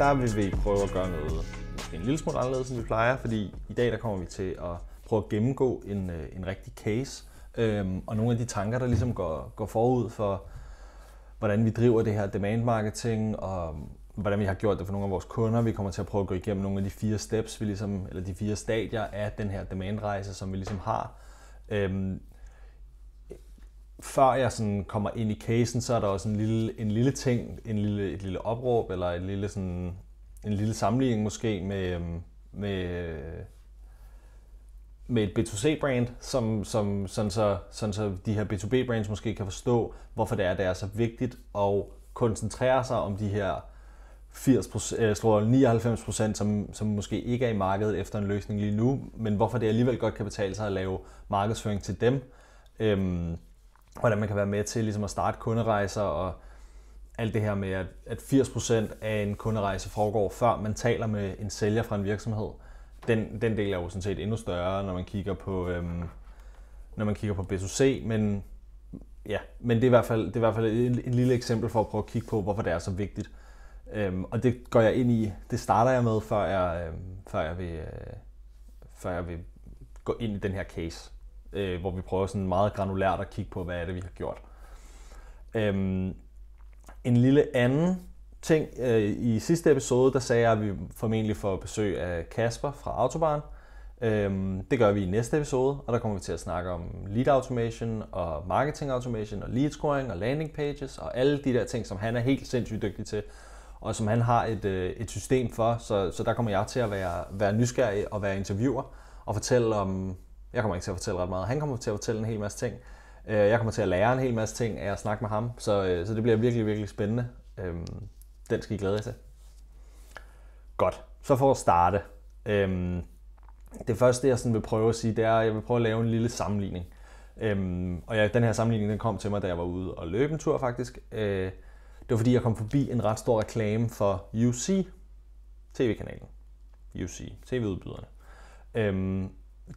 der vil vi prøve at gøre noget måske en lille smule anderledes, end vi plejer, fordi i dag der kommer vi til at prøve at gennemgå en, øh, en rigtig case, øhm, og nogle af de tanker, der ligesom går, går forud for, hvordan vi driver det her demand marketing, og øhm, hvordan vi har gjort det for nogle af vores kunder. Vi kommer til at prøve at gå igennem nogle af de fire steps, vi ligesom, eller de fire stadier af den her demandrejse, som vi ligesom har. Øhm, før jeg sådan kommer ind i casen, så er der også en lille, en lille ting, en lille, et lille opråb, eller en lille, sådan, en lille sammenligning måske med, øhm, med, med et B2C-brand, som, som, sådan, så, sådan så de her B2B-brands måske kan forstå, hvorfor det er, det er så vigtigt at koncentrere sig om de her 80 øh, jeg tror 99 procent, som, som måske ikke er i markedet efter en løsning lige nu, men hvorfor det alligevel godt kan betale sig at lave markedsføring til dem. Øhm, hvordan man kan være med til ligesom at starte kunderejser og alt det her med, at, at 80% af en kunderejse foregår, før man taler med en sælger fra en virksomhed. Den, den del er jo sådan set endnu større, når man kigger på, øhm, når man kigger på B2C, men, ja, men det er i hvert fald, det er i hvert fald et, et lille eksempel for at prøve at kigge på, hvorfor det er så vigtigt. Øhm, og det går jeg ind i, det starter jeg med, før jeg, øhm, før jeg, vil, øh, før jeg vil gå ind i den her case øh, hvor vi prøver sådan meget granulært at kigge på, hvad er det, vi har gjort. Øhm, en lille anden ting. Øh, I sidste episode, der sagde jeg, at vi formentlig får besøg af Kasper fra Autobahn. Øhm, det gør vi i næste episode, og der kommer vi til at snakke om lead automation og marketing automation og lead scoring og landing pages og alle de der ting, som han er helt sindssygt dygtig til og som han har et, øh, et system for, så, så der kommer jeg til at være, være nysgerrig og være interviewer og fortælle om, jeg kommer ikke til at fortælle ret meget. Han kommer til at fortælle en hel masse ting. Øh, jeg kommer til at lære en hel masse ting af at snakke med ham. Så, øh, så det bliver virkelig, virkelig spændende. Øhm, den skal I glæde jer til. Godt. Så for at starte. Øhm, det første, jeg sådan vil prøve at sige, det er, at jeg vil prøve at lave en lille sammenligning. Øhm, og jeg, den her sammenligning den kom til mig, da jeg var ude og løbe en tur faktisk. Øh, det var fordi, jeg kom forbi en ret stor reklame for UC, tv-kanalen. UC, tv-udbyderne. Øhm,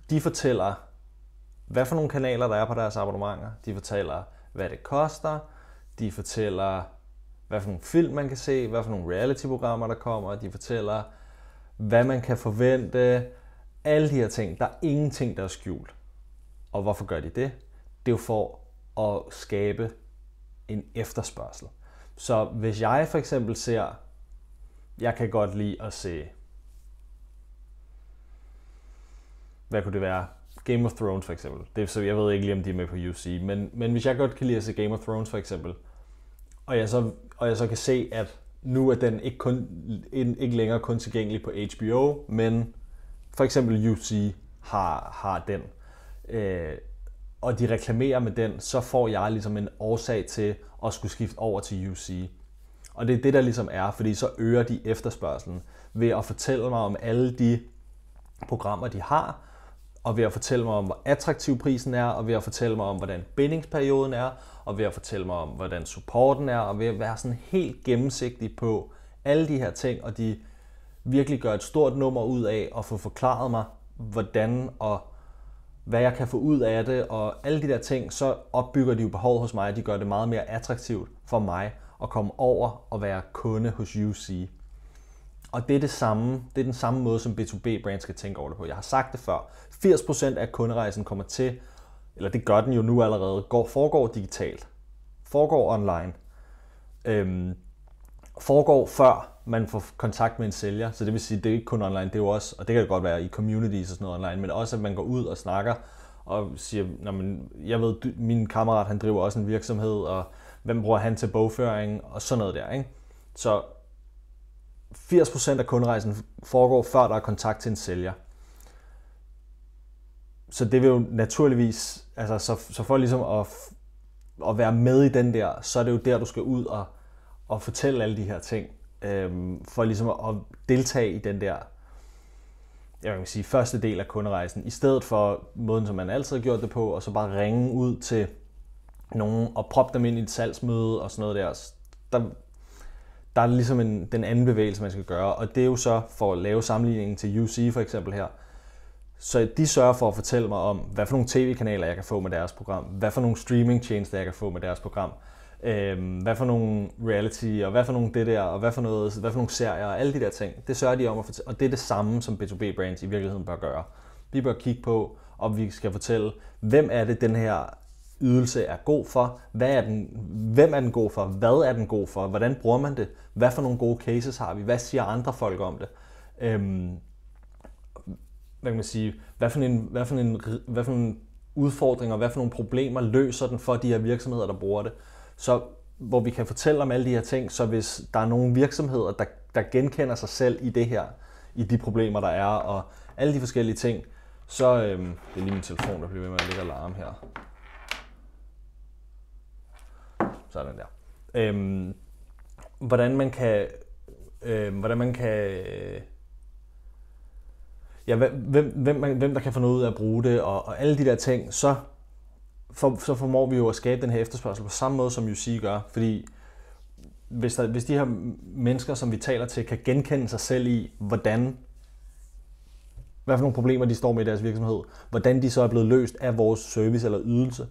de fortæller, hvad for nogle kanaler der er på deres abonnementer. De fortæller, hvad det koster. De fortæller, hvad for nogle film man kan se, hvad for nogle reality-programmer der kommer. De fortæller, hvad man kan forvente. Alle de her ting. Der er ingenting, der er skjult. Og hvorfor gør de det? Det er jo for at skabe en efterspørgsel. Så hvis jeg for eksempel ser, jeg kan godt lide at se hvad kunne det være? Game of Thrones for eksempel. Det, så jeg ved ikke lige, om de er med på UC, men, men hvis jeg godt kan lide at se Game of Thrones for eksempel, og jeg så, og jeg så kan se, at nu er den ikke, kun, ikke længere kun tilgængelig på HBO, men for eksempel UC har, har den, øh, og de reklamerer med den, så får jeg ligesom en årsag til at skulle skifte over til UC. Og det er det, der ligesom er, fordi så øger de efterspørgselen ved at fortælle mig om alle de programmer, de har, og ved at fortælle mig om, hvor attraktiv prisen er, og ved at fortælle mig om, hvordan bindingsperioden er, og ved at fortælle mig om, hvordan supporten er, og ved at være sådan helt gennemsigtig på alle de her ting, og de virkelig gør et stort nummer ud af at få forklaret mig, hvordan og hvad jeg kan få ud af det, og alle de der ting, så opbygger de jo behov hos mig, de gør det meget mere attraktivt for mig at komme over og være kunde hos UC. Og det er, det samme, det er den samme måde, som B2B-brand skal tænke over det på. Jeg har sagt det før. 80% af kunderejsen kommer til, eller det gør den jo nu allerede, går, foregår digitalt. Foregår online. Øhm, foregår før man får kontakt med en sælger. Så det vil sige, det er ikke kun online, det er jo også, og det kan jo godt være i communities og sådan noget online, men også at man går ud og snakker og siger, men jeg ved, min kammerat han driver også en virksomhed, og hvem bruger han til bogføring, og sådan noget der. Ikke? Så 80% af kunderejsen foregår, før der er kontakt til en sælger. Så det vil jo naturligvis, altså så, så for ligesom at, at være med i den der, så er det jo der, du skal ud og, og fortælle alle de her ting, øhm, for ligesom at deltage i den der, jeg vil sige, første del af kunderejsen, i stedet for måden, som man altid har gjort det på, og så bare ringe ud til nogen og proppe dem ind i et salgsmøde og sådan noget der. Der, der er ligesom en, den anden bevægelse, man skal gøre, og det er jo så for at lave sammenligningen til UC for eksempel her. Så de sørger for at fortælle mig om, hvad for nogle tv-kanaler jeg kan få med deres program, hvad for nogle streaming-tjenester jeg kan få med deres program, øh, hvad for nogle reality, og hvad for nogle det der, og hvad for, noget, hvad for nogle serier, og alle de der ting. Det sørger de om at fortælle, og det er det samme, som B2B-brands i virkeligheden bør gøre. Vi bør kigge på, og vi skal fortælle, hvem er det, den her ydelse er god for, hvad er den, hvem er den god for, hvad er den god for, hvordan bruger man det, hvad for nogle gode cases har vi, hvad siger andre folk om det. Øhm, hvad kan man sige, hvad for en, hvad for en, hvad for en udfordringer, hvad for nogle problemer løser den for de her virksomheder, der bruger det. Så hvor vi kan fortælle om alle de her ting, så hvis der er nogle virksomheder, der, der genkender sig selv i det her, i de problemer, der er, og alle de forskellige ting, så øhm, det er lige min telefon, der bliver ved med at lægge alarm her. Sådan der. Øhm, hvordan man kan, øhm, hvordan man kan, øh, ja, hvem, hvem, man, hvem der kan få noget ud af at bruge det, og, og alle de der ting, så, for, så formår vi jo at skabe den her efterspørgsel på samme måde, som UC gør. Fordi hvis, der, hvis de her mennesker, som vi taler til, kan genkende sig selv i, hvordan hvad for nogle problemer de står med i deres virksomhed, hvordan de så er blevet løst af vores service eller ydelse,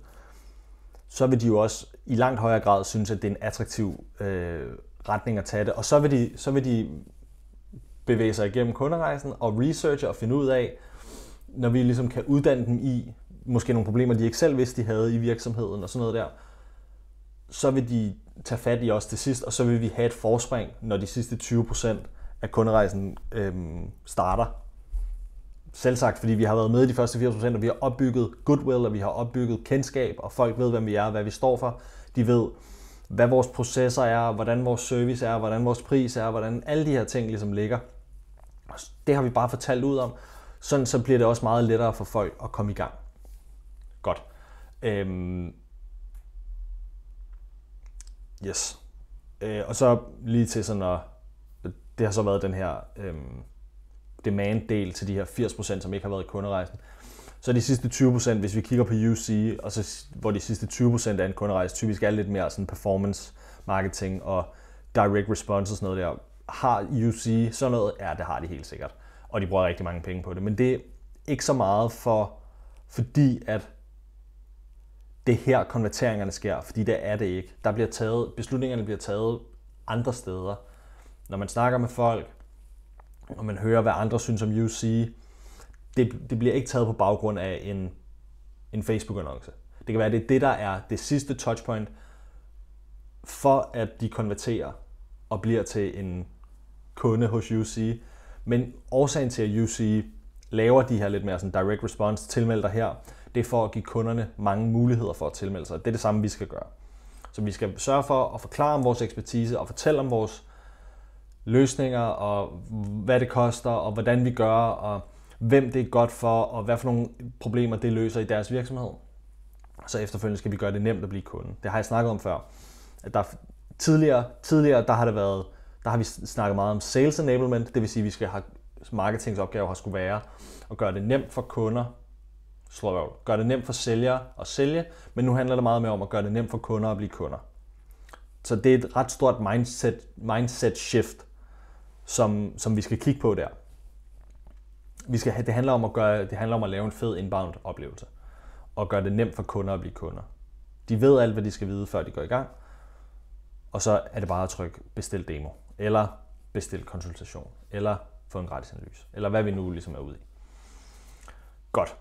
så vil de jo også i langt højere grad synes, at det er en attraktiv øh, retning at tage det. Og så vil, de, så vil de bevæge sig igennem kunderejsen og researche og finde ud af, når vi ligesom kan uddanne dem i måske nogle problemer, de ikke selv vidste, de havde i virksomheden og sådan noget der, så vil de tage fat i os til sidst, og så vil vi have et forspring, når de sidste 20% af kunderejsen øhm, starter. Selv sagt, fordi vi har været med i de første 80%, og vi har opbygget goodwill, og vi har opbygget kendskab, og folk ved, hvem vi er, hvad vi står for. De ved, hvad vores processer er, hvordan vores service er, hvordan vores pris er, hvordan alle de her ting ligesom ligger. Det har vi bare fortalt ud om. Sådan så bliver det også meget lettere for folk at komme i gang. Godt. Øhm. Yes. Øh, og så lige til sådan at, det har så været den her øhm, demand-del til de her 80%, som ikke har været i kunderejsen. Så de sidste 20%, hvis vi kigger på UC, og så, hvor de sidste 20% af en kunderejse typisk er lidt mere sådan performance marketing og direct response og sådan noget der. Har UC sådan noget? Ja, det har de helt sikkert. Og de bruger rigtig mange penge på det. Men det er ikke så meget for, fordi at det her konverteringerne sker, fordi det er det ikke. Der bliver taget, beslutningerne bliver taget andre steder. Når man snakker med folk, og man hører, hvad andre synes om UC, det, det bliver ikke taget på baggrund af en, en Facebook-annonce. Det kan være, at det er det, der er det sidste touchpoint, for at de konverterer og bliver til en kunde hos UC. Men årsagen til, at UC laver de her lidt mere sådan direct response, tilmelder her, det er for at give kunderne mange muligheder for at tilmelde sig. Det er det samme, vi skal gøre. Så vi skal sørge for at forklare om vores ekspertise og fortælle om vores løsninger og hvad det koster og hvordan vi gør og hvem det er godt for, og hvad for nogle problemer det løser i deres virksomhed. Så efterfølgende skal vi gøre det nemt at blive kunde. Det har jeg snakket om før. At der tidligere, tidligere der har det været, der har vi snakket meget om sales enablement, det vil sige, at vi skal have marketingsopgaver har skulle være at gøre det nemt for kunder, slå gøre det nemt for sælgere at sælge, men nu handler det meget mere om at gøre det nemt for kunder at blive kunder. Så det er et ret stort mindset, mindset shift, som, som vi skal kigge på der vi skal have, det, handler om at gøre, det handler om at lave en fed inbound oplevelse. Og gøre det nemt for kunder at blive kunder. De ved alt, hvad de skal vide, før de går i gang. Og så er det bare at trykke bestil demo. Eller bestil konsultation. Eller få en gratis analyse. Eller hvad vi nu ligesom er ude i. Godt.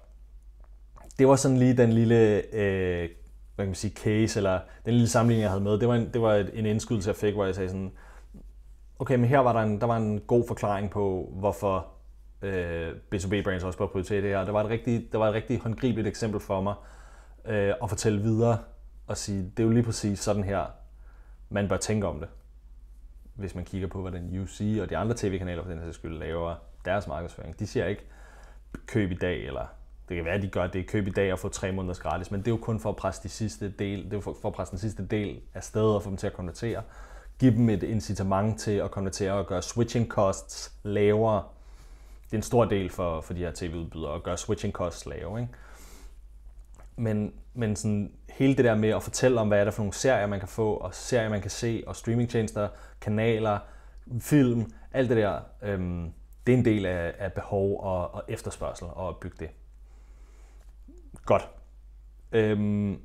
Det var sådan lige den lille øh, hvad kan man sige, case, eller den lille sammenligning, jeg havde med. Det var en, det var en indskydelse, jeg fik, hvor jeg sagde sådan, okay, men her var der en, der var en god forklaring på, hvorfor øh, B2B-brands også bør prioritere det her. Det var et rigtig, det var et rigtig håndgribeligt eksempel for mig øh, at fortælle videre og sige, det er jo lige præcis sådan her, man bør tænke om det. Hvis man kigger på, hvordan UC og de andre tv-kanaler for den her skyld laver deres markedsføring. De siger ikke, køb i dag, eller det kan være, at de gør det, køb i dag og få tre måneders gratis, men det er jo kun for at presse, de sidste del, det er for, for at presse den sidste del af stedet og få dem til at konvertere. Giv dem et incitament til at konvertere og gøre switching costs lavere, det er en stor del for, for de her tv-udbydere at gøre switching costs lavere. Ikke? Men, men sådan, hele det der med at fortælle om, hvad er der for nogle serier, man kan få, og serier, man kan se, og streamingtjenester, kanaler, film, alt det der, øhm, det er en del af, af behov og, og efterspørgsel og at bygge det. Godt. Øhm,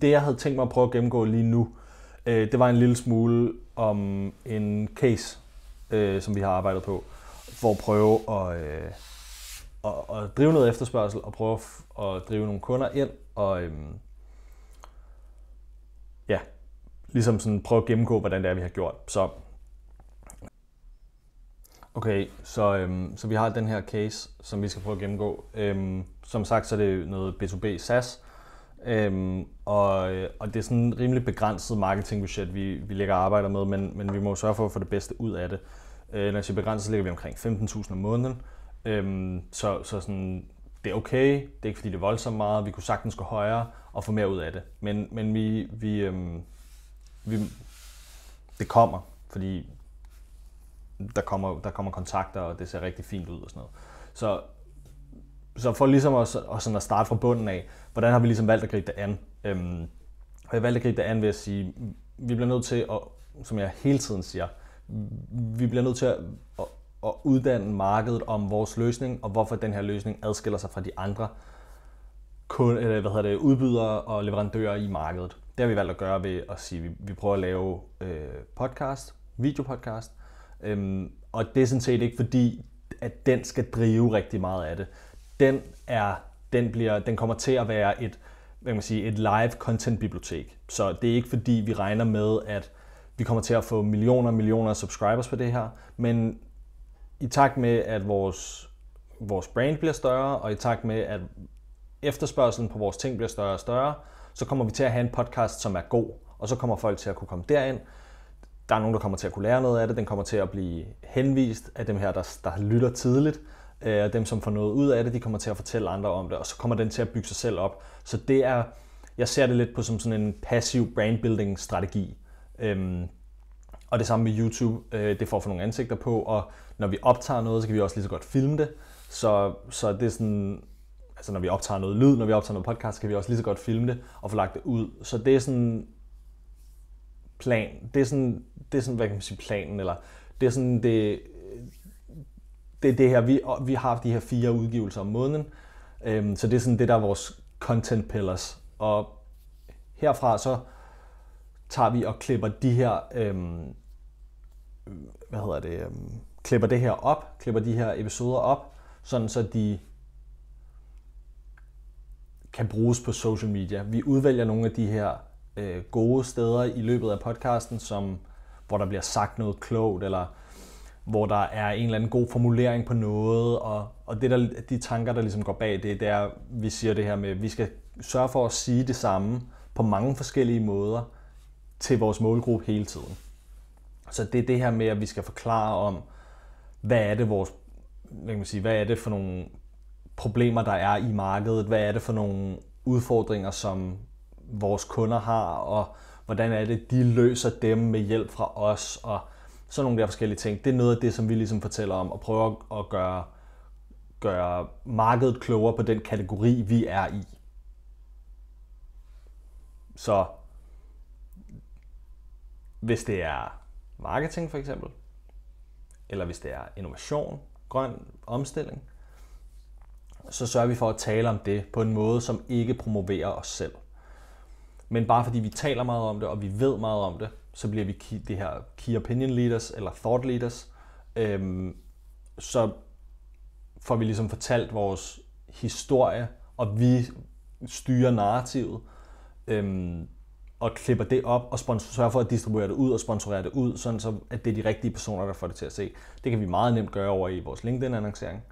det, jeg havde tænkt mig at prøve at gennemgå lige nu, øh, det var en lille smule om en case, øh, som vi har arbejdet på, for at prøve at, øh, at, at drive noget efterspørgsel og prøve at drive nogle kunder ind og øhm, ja, ligesom sådan prøve at gennemgå, hvordan det er, vi har gjort. Så Okay, så, øhm, så vi har den her case, som vi skal prøve at gennemgå. Øhm, som sagt, så er det noget B2B SaaS, øhm, og, øh, og det er sådan en rimelig begrænset marketingbudget, vi, vi lægger arbejder med, men, men vi må sørge for at få det bedste ud af det. Øh, når jeg siger begrænset, så ligger vi omkring 15.000 om måneden, øhm, så, så sådan, det er okay, det er ikke fordi det er voldsomt meget, vi kunne sagtens gå højere og få mere ud af det, men, men vi, vi, øhm, vi, det kommer, fordi der kommer, der kommer kontakter, og det ser rigtig fint ud og sådan noget. Så, så for ligesom at, og sådan at starte fra bunden af, hvordan har vi ligesom valgt at gribe det an? Øhm, og jeg valgte at gribe det an ved at sige, vi bliver nødt til at, som jeg hele tiden siger, vi bliver nødt til at, at, at uddanne markedet om vores løsning, og hvorfor den her løsning adskiller sig fra de andre kun, eller hvad hedder det, udbydere og leverandører i markedet. Det har vi valgt at gøre ved at sige, at vi, vi prøver at lave øh, podcast, videopodcast, Øhm, og det er sådan set ikke fordi, at den skal drive rigtig meget af det. Den, er, den, bliver, den kommer til at være et, hvad man sige, et live content bibliotek. Så det er ikke fordi, vi regner med, at vi kommer til at få millioner og millioner af subscribers på det her, men i takt med, at vores, vores brand bliver større, og i takt med, at efterspørgselen på vores ting bliver større og større, så kommer vi til at have en podcast, som er god, og så kommer folk til at kunne komme derind, der er nogen, der kommer til at kunne lære noget af det. Den kommer til at blive henvist af dem her, der, der lytter tidligt. Øh, og dem, som får noget ud af det, de kommer til at fortælle andre om det. Og så kommer den til at bygge sig selv op. Så det er, jeg ser det lidt på som sådan en passiv brandbuilding strategi. Øhm, og det samme med YouTube, øh, det får for nogle ansigter på, og når vi optager noget, så kan vi også lige så godt filme det. Så, så det er sådan, altså når vi optager noget lyd, når vi optager noget podcast, så kan vi også lige så godt filme det og få lagt det ud. Så det er sådan plan. Det er sådan, det er sådan hvad kan man sige, planen, eller det er sådan, det, det er det her, vi, vi har haft de her fire udgivelser om måneden, øhm, så det er sådan det, der er vores content pillars. Og herfra så tager vi og klipper de her, øhm, hvad hedder det, øhm, klipper det her op, klipper de her episoder op, sådan så de kan bruges på social media. Vi udvælger nogle af de her øh, gode steder i løbet af podcasten, som, hvor der bliver sagt noget klogt, eller hvor der er en eller anden god formulering på noget, og, og det der, de tanker, der ligesom går bag det, det er, vi siger det her med, at vi skal sørge for at sige det samme på mange forskellige måder til vores målgruppe hele tiden. Så det er det her med, at vi skal forklare om, hvad er det, vores, hvad kan man sige, hvad er det for nogle problemer, der er i markedet, hvad er det for nogle udfordringer, som vores kunder har, og hvordan er det, de løser dem med hjælp fra os, og sådan nogle der forskellige ting. Det er noget af det, som vi ligesom fortæller om, og prøver at gøre, gøre markedet klogere på den kategori, vi er i. Så hvis det er marketing for eksempel, eller hvis det er innovation, grøn omstilling, så sørger vi for at tale om det på en måde, som ikke promoverer os selv. Men bare fordi vi taler meget om det, og vi ved meget om det, så bliver vi det her key opinion leaders, eller thought leaders. Øhm, så får vi ligesom fortalt vores historie, og vi styrer narrativet, øhm, og klipper det op, og sponsor, sørger for at distribuere det ud, og sponsorere det ud, sådan så at det er de rigtige personer, der får det til at se. Det kan vi meget nemt gøre over i vores LinkedIn-annoncering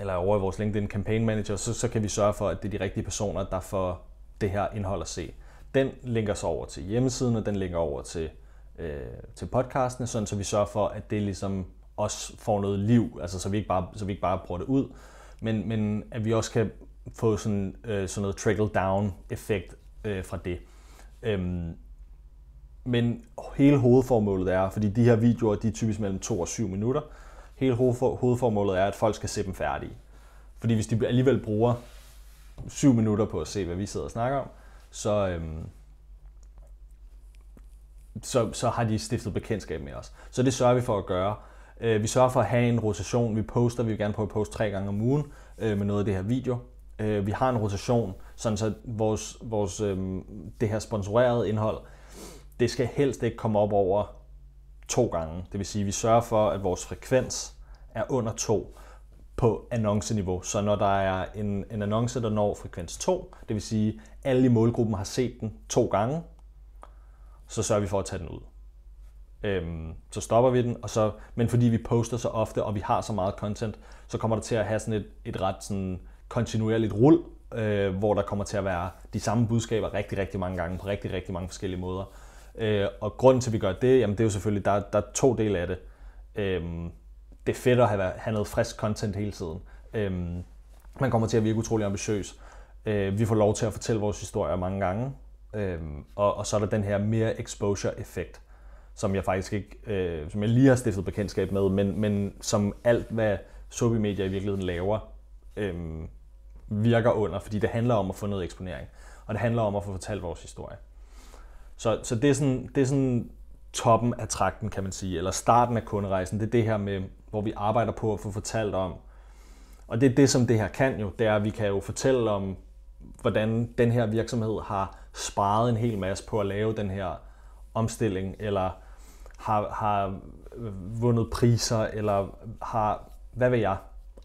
eller over i vores LinkedIn Campaign Manager, så, så kan vi sørge for, at det er de rigtige personer, der får det her indhold at se. Den linker så over til hjemmesiden, og den linker over til, øh, til podcastene, sådan så vi sørger for, at det ligesom også får noget liv, altså så vi ikke bare, så vi ikke bare bruger det ud, men, men at vi også kan få sådan, øh, sådan noget trickle-down effekt øh, fra det. Øhm, men hele hovedformålet er, fordi de her videoer, de er typisk mellem 2 og 7 minutter, hele hovedformålet er, at folk skal se dem færdige. Fordi hvis de alligevel bruger 7 minutter på at se, hvad vi sidder og snakker om, så, øhm, så, så har de stiftet bekendtskab med os. Så det sørger vi for at gøre. Øh, vi sørger for at have en rotation. Vi poster, vi vil gerne prøve at poste tre gange om ugen øh, med noget af det her video. Øh, vi har en rotation, sådan så vores, vores, øh, det her sponsorerede indhold, det skal helst ikke komme op over to gange. Det vil sige, at vi sørger for, at vores frekvens er under to på annonceniveau. Så når der er en, en annonce, der når frekvens 2, det vil sige, at alle i målgruppen har set den to gange, så sørger vi for at tage den ud. Øhm, så stopper vi den, og så, men fordi vi poster så ofte, og vi har så meget content, så kommer der til at have sådan et, et ret sådan kontinuerligt rul, øh, hvor der kommer til at være de samme budskaber rigtig, rigtig mange gange på rigtig, rigtig mange forskellige måder. Øh, og grunden til, at vi gør det, jamen det er jo selvfølgelig, der, der er to dele af det. Øh, det er fedt at have, have noget frisk content hele tiden. Øh, man kommer til at virke utrolig ambitiøs. Øh, vi får lov til at fortælle vores historier mange gange. Øh, og, og så er der den her mere exposure-effekt, som jeg faktisk ikke, øh, som jeg lige har stiftet bekendtskab med, men, men som alt, hvad Sobi Media i virkeligheden laver, øh, virker under, fordi det handler om at få noget eksponering, og det handler om at få fortalt vores historie. Så, så det, er sådan, det er sådan toppen af trakten, kan man sige, eller starten af kunderejsen. Det er det her med, hvor vi arbejder på at få fortalt om, og det er det, som det her kan jo, det er, at vi kan jo fortælle om, hvordan den her virksomhed har sparet en hel masse på at lave den her omstilling, eller har, har øh, vundet priser, eller har, hvad ved jeg,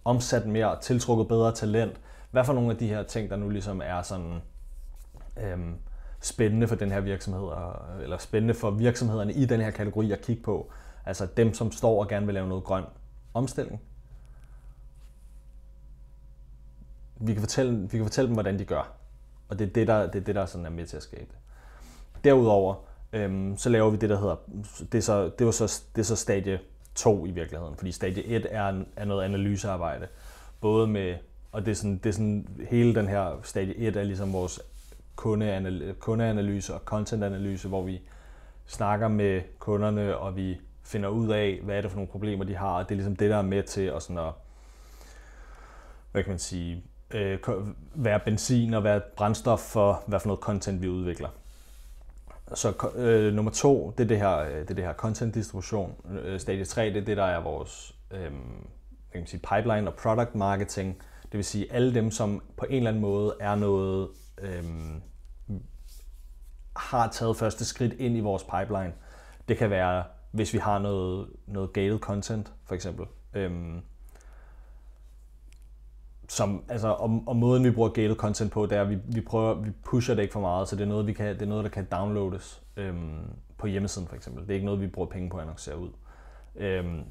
omsat mere, tiltrukket bedre talent. Hvad for nogle af de her ting, der nu ligesom er sådan øhm, spændende for den her virksomhed, eller spændende for virksomhederne i den her kategori at kigge på. Altså dem, som står og gerne vil lave noget grøn omstilling. Vi kan fortælle, vi kan fortælle dem, hvordan de gør. Og det er det, der, det er, det, der sådan er med til at skabe det. Derudover, øhm, så laver vi det, der hedder, det er så, det var så, det er så stadie 2 i virkeligheden, fordi stadie 1 er, er noget analysearbejde, både med, og det er sådan, det er sådan hele den her stadie 1 er ligesom vores kundeanalyse og contentanalyse, hvor vi snakker med kunderne, og vi finder ud af, hvad er det for nogle problemer, de har, og det er ligesom det, der er med til at, sådan at hvad kan man sige, øh, være benzin og være brændstof for, hvad for noget content vi udvikler. Så øh, nummer to, det er det her, øh, det er det her content distribution. Øh, stadie 3, det er det, der er vores øh, hvad kan man sige, pipeline og product marketing. Det vil sige alle dem, som på en eller anden måde er noget, øhm, har taget første skridt ind i vores pipeline. Det kan være, hvis vi har noget, noget gated content, for eksempel. Øhm, som, altså, og, og måden vi bruger gated content på, det er, at vi, vi prøver, vi pusher det ikke for meget, så det er noget, vi kan, det er noget der kan downloades øhm, på hjemmesiden for eksempel. Det er ikke noget, vi bruger penge på at annoncere ud. Øhm,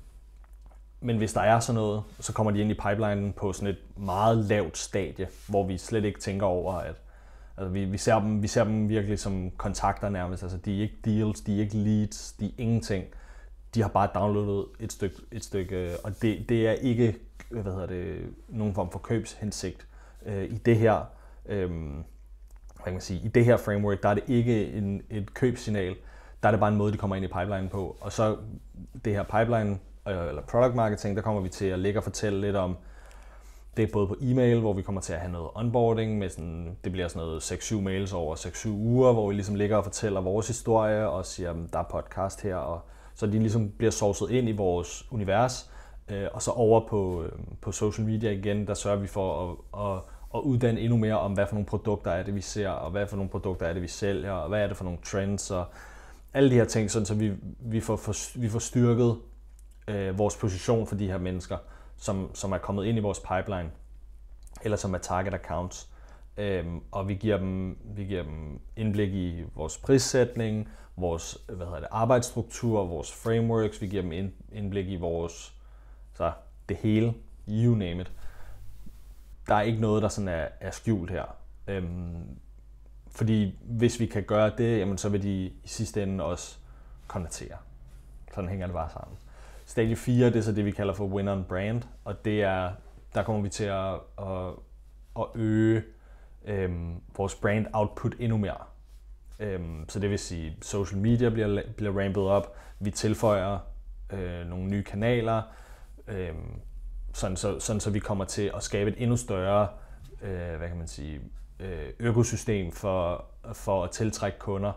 men hvis der er sådan noget, så kommer de ind i pipelinen på sådan et meget lavt stadie, hvor vi slet ikke tænker over, at altså vi, vi, ser dem, vi ser dem virkelig som kontakter nærmest. Altså de er ikke deals, de er ikke leads, de er ingenting. De har bare downloadet et stykke, et stykke øh, og det, det er ikke hvad hedder det, nogen form for købshensigt. Øh, I det her øh, hvad kan man sige, i det her framework, der er det ikke en, et købssignal, der er det bare en måde, de kommer ind i pipeline på. Og så det her pipeline, eller product marketing, der kommer vi til at ligge og fortælle lidt om, det er både på e-mail, hvor vi kommer til at have noget onboarding, med sådan, det bliver sådan noget 6-7 mails over 6-7 uger, hvor vi ligesom ligger og fortæller vores historie og siger, at der er podcast her, og så de ligesom bliver sourcet ind i vores univers, øh, og så over på, øh, på social media igen, der sørger vi for at, at, at uddanne endnu mere om, hvad for nogle produkter er det, vi ser, og hvad for nogle produkter er det, vi sælger, og hvad er det for nogle trends, og alle de her ting, sådan, så vi, vi, får, for, vi får styrket øh, vores position for de her mennesker, som, som er kommet ind i vores pipeline, eller som er target accounts. Øhm, og vi giver, dem, vi giver dem indblik i vores prissætning, vores hvad hedder det, arbejdsstruktur, vores frameworks, vi giver dem indblik i vores så det hele, you name it. Der er ikke noget, der sådan er, er skjult her. Øhm, fordi hvis vi kan gøre det, jamen, så vil de i sidste ende også konvertere. Sådan hænger det bare sammen. Stadie 4, det er så det, vi kalder for win on brand, og det er, der kommer vi til at, at, at øge øhm, vores brand output endnu mere. Øhm, så det vil sige, social media bliver, bliver rampet op, vi tilføjer øh, nogle nye kanaler, øh, sådan, så, sådan så vi kommer til at skabe et endnu større øh, hvad kan man sige, øh, økosystem for, for at tiltrække kunder.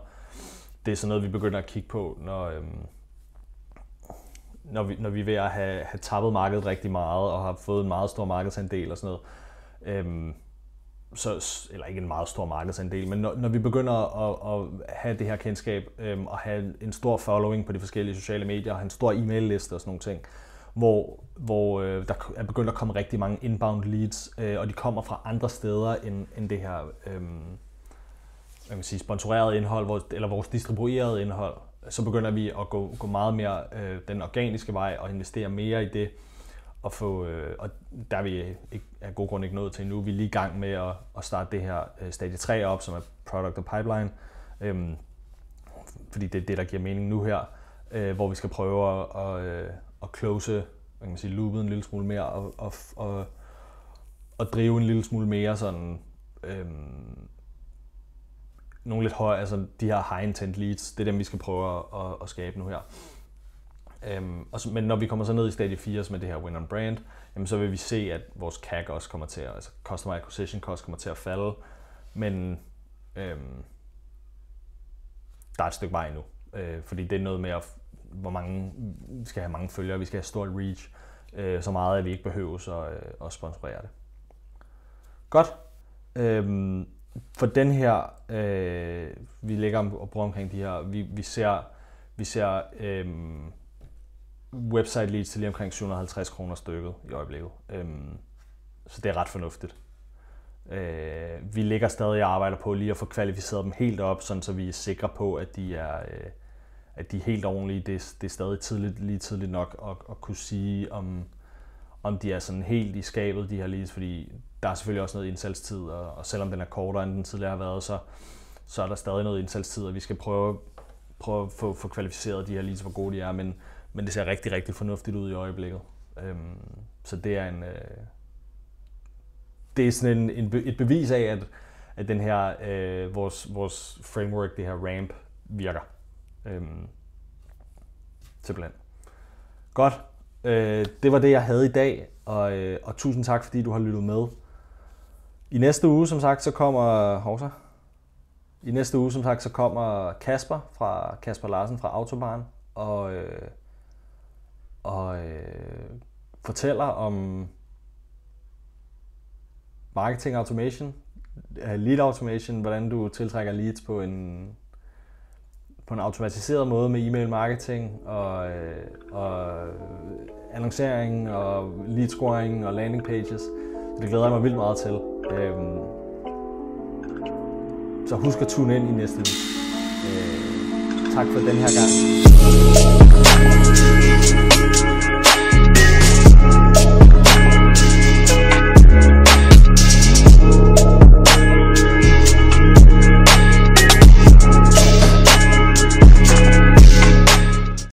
Det er sådan noget, vi begynder at kigge på, når, øh, når, vi, når vi er ved at have, have tappet markedet rigtig meget og har fået en meget stor markedsandel og sådan noget. øhm, så, eller ikke en meget stor markedsandel, men når, når vi begynder at, at have det her kendskab øhm, og have en stor following på de forskellige sociale medier og have en stor e-mail-liste og sådan nogle ting, hvor, hvor øh, der er begyndt at komme rigtig mange inbound leads, øh, og de kommer fra andre steder end, end det her øh, hvad man sige, sponsoreret indhold, vores, eller vores distribuerede indhold, så begynder vi at gå, gå meget mere øh, den organiske vej og investere mere i det, og, få, øh, og der er vi ikke, af god grund ikke nået til nu. Vi er lige i gang med at, at starte det her øh, stadie 3 op, som er Product og Pipeline, øh, fordi det er det, der giver mening nu her, øh, hvor vi skal prøve at, at, øh, at close hvad kan man sige, loopet en lille smule mere og, og, og, og drive en lille smule mere sådan øhm, nogle lidt høje, altså de her high intent leads, det er dem, vi skal prøve at, at, at skabe nu her. Øhm, og så, men når vi kommer så ned i stadie 4 med det her win on brand, jamen så vil vi se, at vores CAC også kommer til at, altså customer acquisition cost kommer til at falde, men øhm, der er et stykke vej endnu. øh, fordi det er noget med, at, hvor mange, vi skal have mange følgere, vi skal have stort reach, øh, så meget, at vi ikke behøver så, øh, at sponsorere det. Godt. Øhm, for den her, øh, vi lægger og bruger omkring de her, vi, vi ser, vi ser øh, website leads til lige omkring 750 kroner stykket i øjeblikket. Øh, så det er ret fornuftigt. Øh, vi ligger stadig og arbejder på lige at få kvalificeret dem helt op, sådan så vi er sikre på, at de er, øh, at de er helt ordentlige. Det, det er stadig tidligt, lige tidligt nok at, at kunne sige, om, om de er sådan helt i skabet, de her leads, fordi der er selvfølgelig også noget indsalgstid, og, og selvom den er kortere, end den tidligere har været, så, så er der stadig noget indsalgstid, og vi skal prøve, prøve at få, få kvalificeret de her leads, hvor gode de er, men, men det ser rigtig, rigtig fornuftigt ud i øjeblikket. Øhm, så det er en... Øh, det er sådan en, en, et bevis af, at, at den her, øh, vores, vores framework, det her ramp, virker. Øhm, simpelthen. Godt. Øh, det var det, jeg havde i dag, og, øh, og tusind tak, fordi du har lyttet med. I næste uge, som sagt, så kommer Horsa. I næste uge, som sagt, så kommer Kasper fra Kasper Larsen fra Autobahn og, øh, og øh, fortæller om marketing automation, øh, lead automation, hvordan du tiltrækker leads på en, på en automatiseret måde med e-mail marketing og, øh, og annoncering og lead scoring og landing pages. Så det glæder jeg mig vildt meget til. Øhm, så husk at tune ind i næste uge. Øh, tak for den her gang.